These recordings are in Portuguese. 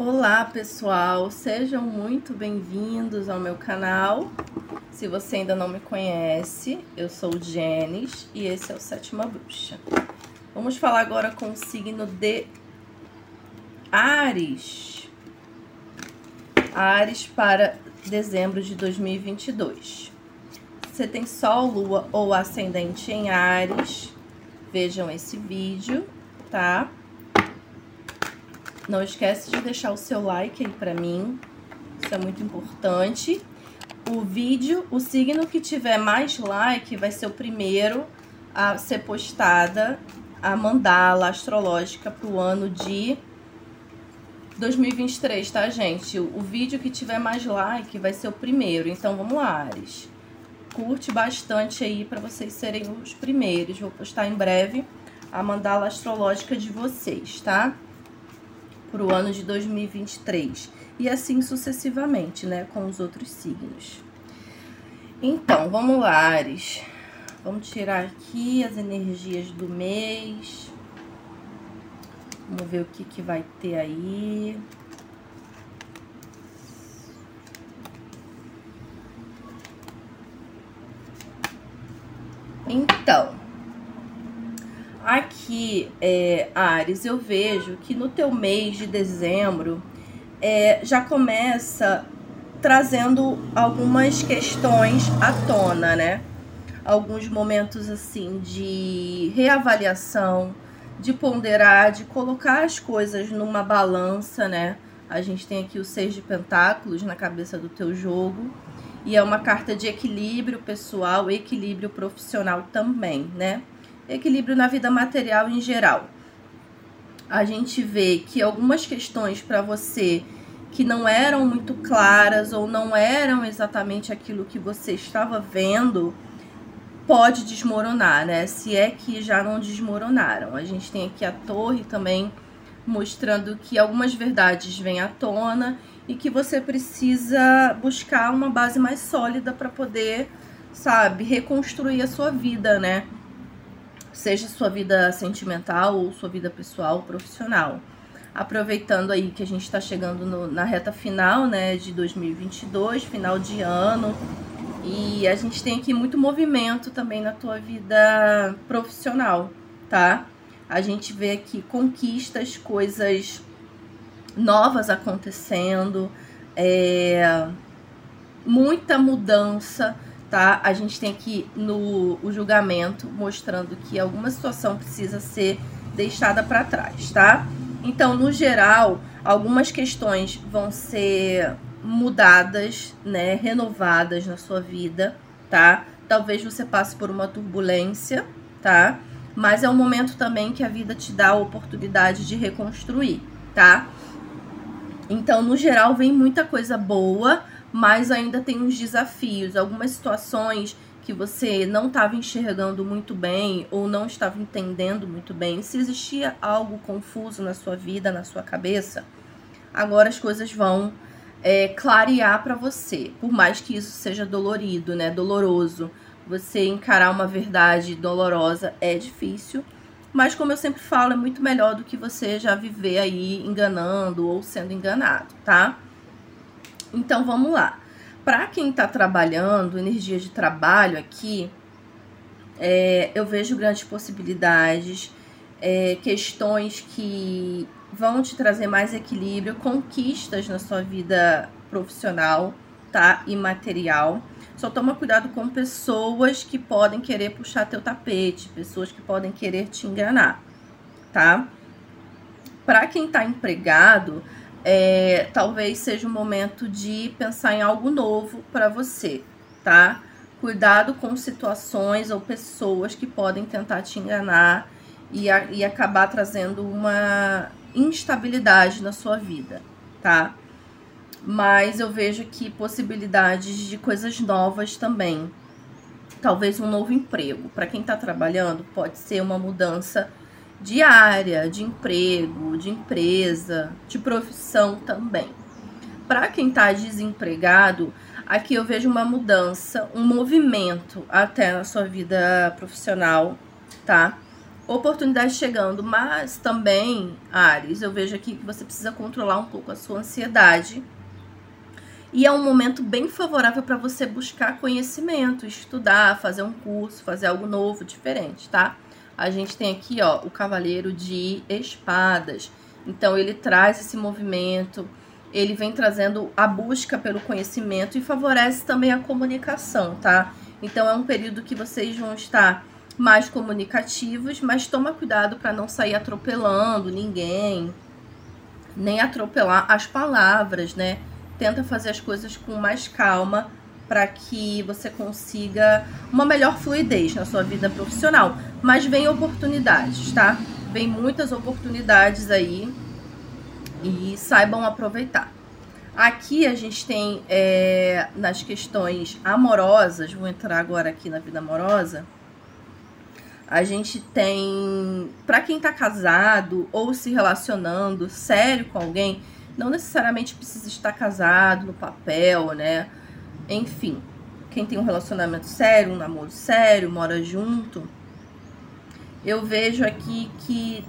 Olá pessoal, sejam muito bem-vindos ao meu canal. Se você ainda não me conhece, eu sou Jenis e esse é o Sétima Bruxa. Vamos falar agora com o signo de Ares. Ares para dezembro de 2022. Você tem Sol, Lua ou Ascendente em Ares, vejam esse vídeo, tá? Não esquece de deixar o seu like aí pra mim. Isso é muito importante. O vídeo, o signo que tiver mais like vai ser o primeiro a ser postada a mandala astrológica pro ano de 2023, tá, gente? O vídeo que tiver mais like vai ser o primeiro. Então, vamos lá, Ares. Curte bastante aí para vocês serem os primeiros. Vou postar em breve a mandala astrológica de vocês, tá? Para o ano de 2023. E assim sucessivamente, né, com os outros signos. Então, vamos lá, Ares. Vamos tirar aqui as energias do mês. Vamos ver o que, que vai ter aí. Então, Aqui, é, Ares, eu vejo que no teu mês de dezembro é, já começa trazendo algumas questões à tona, né? Alguns momentos assim de reavaliação, de ponderar, de colocar as coisas numa balança, né? A gente tem aqui o seis de pentáculos na cabeça do teu jogo. E é uma carta de equilíbrio pessoal, equilíbrio profissional também, né? Equilíbrio na vida material em geral. A gente vê que algumas questões para você que não eram muito claras ou não eram exatamente aquilo que você estava vendo, pode desmoronar, né? Se é que já não desmoronaram. A gente tem aqui a torre também mostrando que algumas verdades vêm à tona e que você precisa buscar uma base mais sólida para poder, sabe, reconstruir a sua vida, né? Seja sua vida sentimental ou sua vida pessoal, profissional. Aproveitando aí que a gente está chegando no, na reta final, né, de 2022, final de ano, e a gente tem aqui muito movimento também na tua vida profissional, tá? A gente vê aqui conquistas, coisas novas acontecendo, é, muita mudança tá? A gente tem aqui no o julgamento mostrando que alguma situação precisa ser deixada para trás, tá? Então, no geral, algumas questões vão ser mudadas, né, renovadas na sua vida, tá? Talvez você passe por uma turbulência, tá? Mas é um momento também que a vida te dá a oportunidade de reconstruir, tá? Então, no geral, vem muita coisa boa, mas ainda tem uns desafios, algumas situações que você não estava enxergando muito bem ou não estava entendendo muito bem. Se existia algo confuso na sua vida, na sua cabeça, agora as coisas vão é, clarear para você, por mais que isso seja dolorido, né? Doloroso. Você encarar uma verdade dolorosa é difícil, mas como eu sempre falo, é muito melhor do que você já viver aí enganando ou sendo enganado, tá? Então vamos lá. Para quem está trabalhando, energia de trabalho aqui, é, eu vejo grandes possibilidades, é, questões que vão te trazer mais equilíbrio, conquistas na sua vida profissional, tá? E material. Só toma cuidado com pessoas que podem querer puxar teu tapete, pessoas que podem querer te enganar, tá? Para quem está empregado, é, talvez seja o momento de pensar em algo novo para você, tá? Cuidado com situações ou pessoas que podem tentar te enganar e, a, e acabar trazendo uma instabilidade na sua vida, tá? Mas eu vejo aqui possibilidades de coisas novas também. Talvez um novo emprego. Para quem está trabalhando, pode ser uma mudança de área, de emprego, de empresa, de profissão também. Para quem está desempregado, aqui eu vejo uma mudança, um movimento até na sua vida profissional, tá? oportunidade chegando, mas também, Ares, eu vejo aqui que você precisa controlar um pouco a sua ansiedade. E é um momento bem favorável para você buscar conhecimento, estudar, fazer um curso, fazer algo novo, diferente, tá? A gente tem aqui, ó, o Cavaleiro de Espadas. Então ele traz esse movimento, ele vem trazendo a busca pelo conhecimento e favorece também a comunicação, tá? Então é um período que vocês vão estar mais comunicativos, mas toma cuidado para não sair atropelando ninguém, nem atropelar as palavras, né? Tenta fazer as coisas com mais calma para que você consiga uma melhor fluidez na sua vida profissional. Mas vem oportunidades, tá? Vem muitas oportunidades aí e saibam aproveitar. Aqui a gente tem é, nas questões amorosas, vou entrar agora aqui na vida amorosa a gente tem, para quem tá casado ou se relacionando sério com alguém, não necessariamente precisa estar casado no papel, né? Enfim, quem tem um relacionamento sério, um namoro sério, mora junto, eu vejo aqui que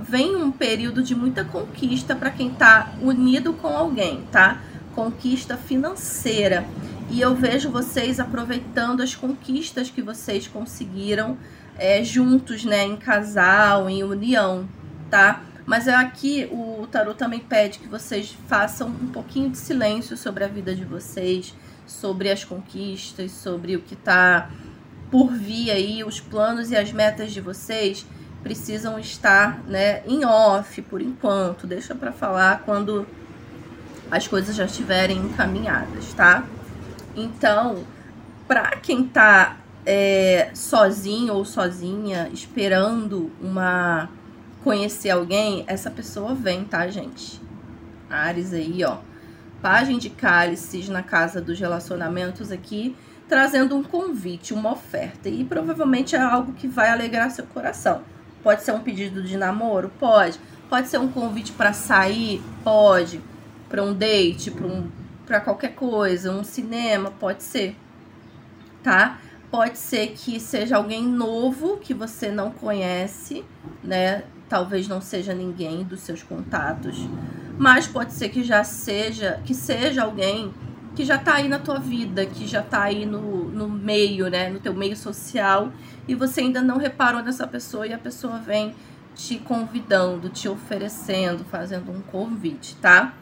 vem um período de muita conquista para quem tá unido com alguém, tá? Conquista financeira. E eu vejo vocês aproveitando as conquistas que vocês conseguiram é, juntos, né, em casal, em união, tá? Mas é aqui o tarot também pede que vocês façam um pouquinho de silêncio sobre a vida de vocês, sobre as conquistas, sobre o que tá por vir aí, os planos e as metas de vocês precisam estar, né, em off por enquanto. Deixa para falar quando as coisas já estiverem encaminhadas, tá? Então, para quem tá é, sozinho ou sozinha, esperando uma conhecer alguém, essa pessoa vem, tá, gente? Ares aí, ó. Página de cálices na casa dos relacionamentos aqui, trazendo um convite, uma oferta. E provavelmente é algo que vai alegrar seu coração. Pode ser um pedido de namoro? Pode. Pode ser um convite para sair? Pode. Para um date, para um, qualquer coisa, um cinema? Pode ser. Tá? Pode ser que seja alguém novo que você não conhece, né? Talvez não seja ninguém dos seus contatos, mas pode ser que já seja, que seja alguém que já tá aí na tua vida, que já tá aí no, no meio, né? No teu meio social e você ainda não reparou nessa pessoa e a pessoa vem te convidando, te oferecendo, fazendo um convite, tá?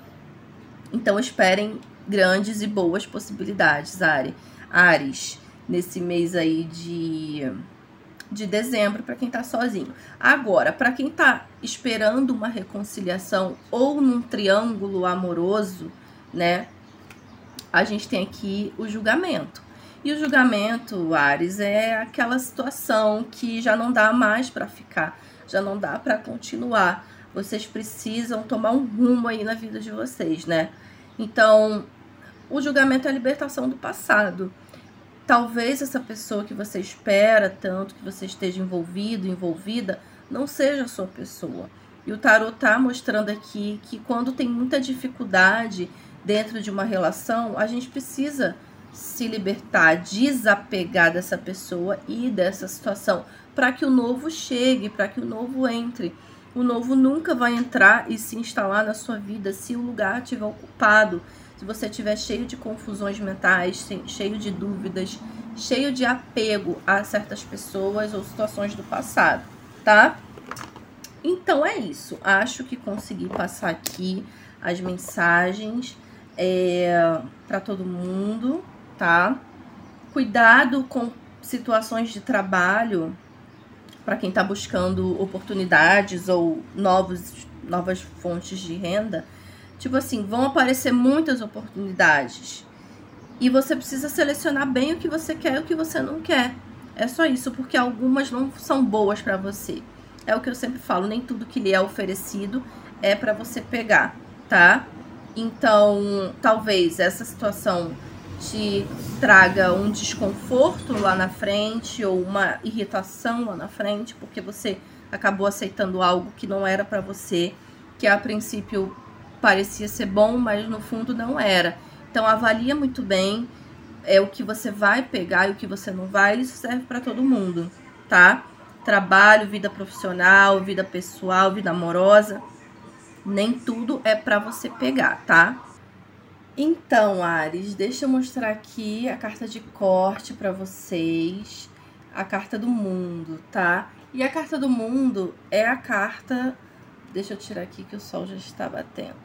Então esperem grandes e boas possibilidades, Ari. Ares nesse mês aí de, de dezembro para quem tá sozinho. Agora, para quem tá esperando uma reconciliação ou num triângulo amoroso, né? A gente tem aqui o julgamento. E o julgamento, Ares, é aquela situação que já não dá mais para ficar, já não dá para continuar. Vocês precisam tomar um rumo aí na vida de vocês, né? Então, o julgamento é a libertação do passado talvez essa pessoa que você espera tanto, que você esteja envolvido, envolvida, não seja a sua pessoa. E o tarot tá mostrando aqui que quando tem muita dificuldade dentro de uma relação, a gente precisa se libertar, desapegar dessa pessoa e dessa situação, para que o novo chegue, para que o novo entre. O novo nunca vai entrar e se instalar na sua vida se o lugar estiver ocupado se você estiver cheio de confusões mentais, cheio de dúvidas, cheio de apego a certas pessoas ou situações do passado, tá? Então é isso. Acho que consegui passar aqui as mensagens é, para todo mundo, tá? Cuidado com situações de trabalho para quem está buscando oportunidades ou novos, novas fontes de renda Tipo assim, vão aparecer muitas oportunidades. E você precisa selecionar bem o que você quer e o que você não quer. É só isso, porque algumas não são boas para você. É o que eu sempre falo, nem tudo que lhe é oferecido é para você pegar, tá? Então, talvez essa situação te traga um desconforto lá na frente ou uma irritação lá na frente, porque você acabou aceitando algo que não era para você, que a princípio parecia ser bom, mas no fundo não era. Então avalia muito bem é o que você vai pegar e o que você não vai, isso serve para todo mundo, tá? trabalho, vida profissional, vida pessoal, vida amorosa. Nem tudo é para você pegar, tá? Então, Ares, deixa eu mostrar aqui a carta de corte para vocês, a carta do mundo, tá? E a carta do mundo é a carta. Deixa eu tirar aqui que o sol já está batendo.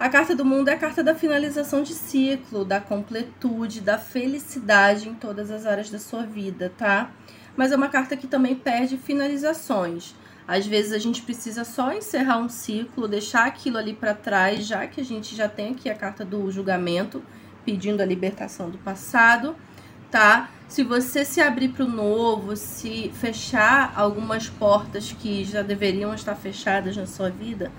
A carta do mundo é a carta da finalização de ciclo, da completude, da felicidade em todas as áreas da sua vida, tá? Mas é uma carta que também pede finalizações. Às vezes a gente precisa só encerrar um ciclo, deixar aquilo ali para trás, já que a gente já tem aqui a carta do julgamento, pedindo a libertação do passado, tá? Se você se abrir para o novo, se fechar algumas portas que já deveriam estar fechadas na sua vida,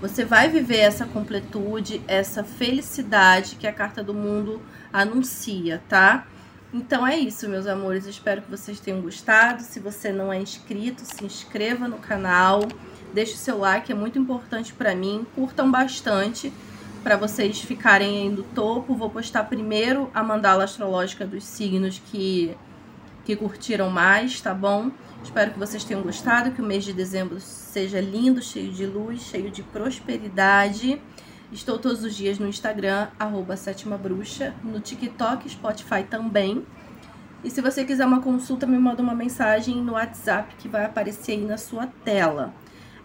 você vai viver essa completude, essa felicidade que a carta do mundo anuncia, tá? Então é isso, meus amores. Espero que vocês tenham gostado. Se você não é inscrito, se inscreva no canal. Deixe o seu like, é muito importante para mim. Curtam bastante para vocês ficarem aí no topo. Vou postar primeiro a mandala astrológica dos signos que, que curtiram mais, tá bom? Espero que vocês tenham gostado, que o mês de dezembro seja lindo, cheio de luz, cheio de prosperidade. Estou todos os dias no Instagram, arroba Sétima Bruxa, no TikTok, Spotify também. E se você quiser uma consulta, me manda uma mensagem no WhatsApp que vai aparecer aí na sua tela.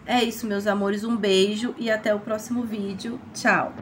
É isso, meus amores. Um beijo e até o próximo vídeo. Tchau!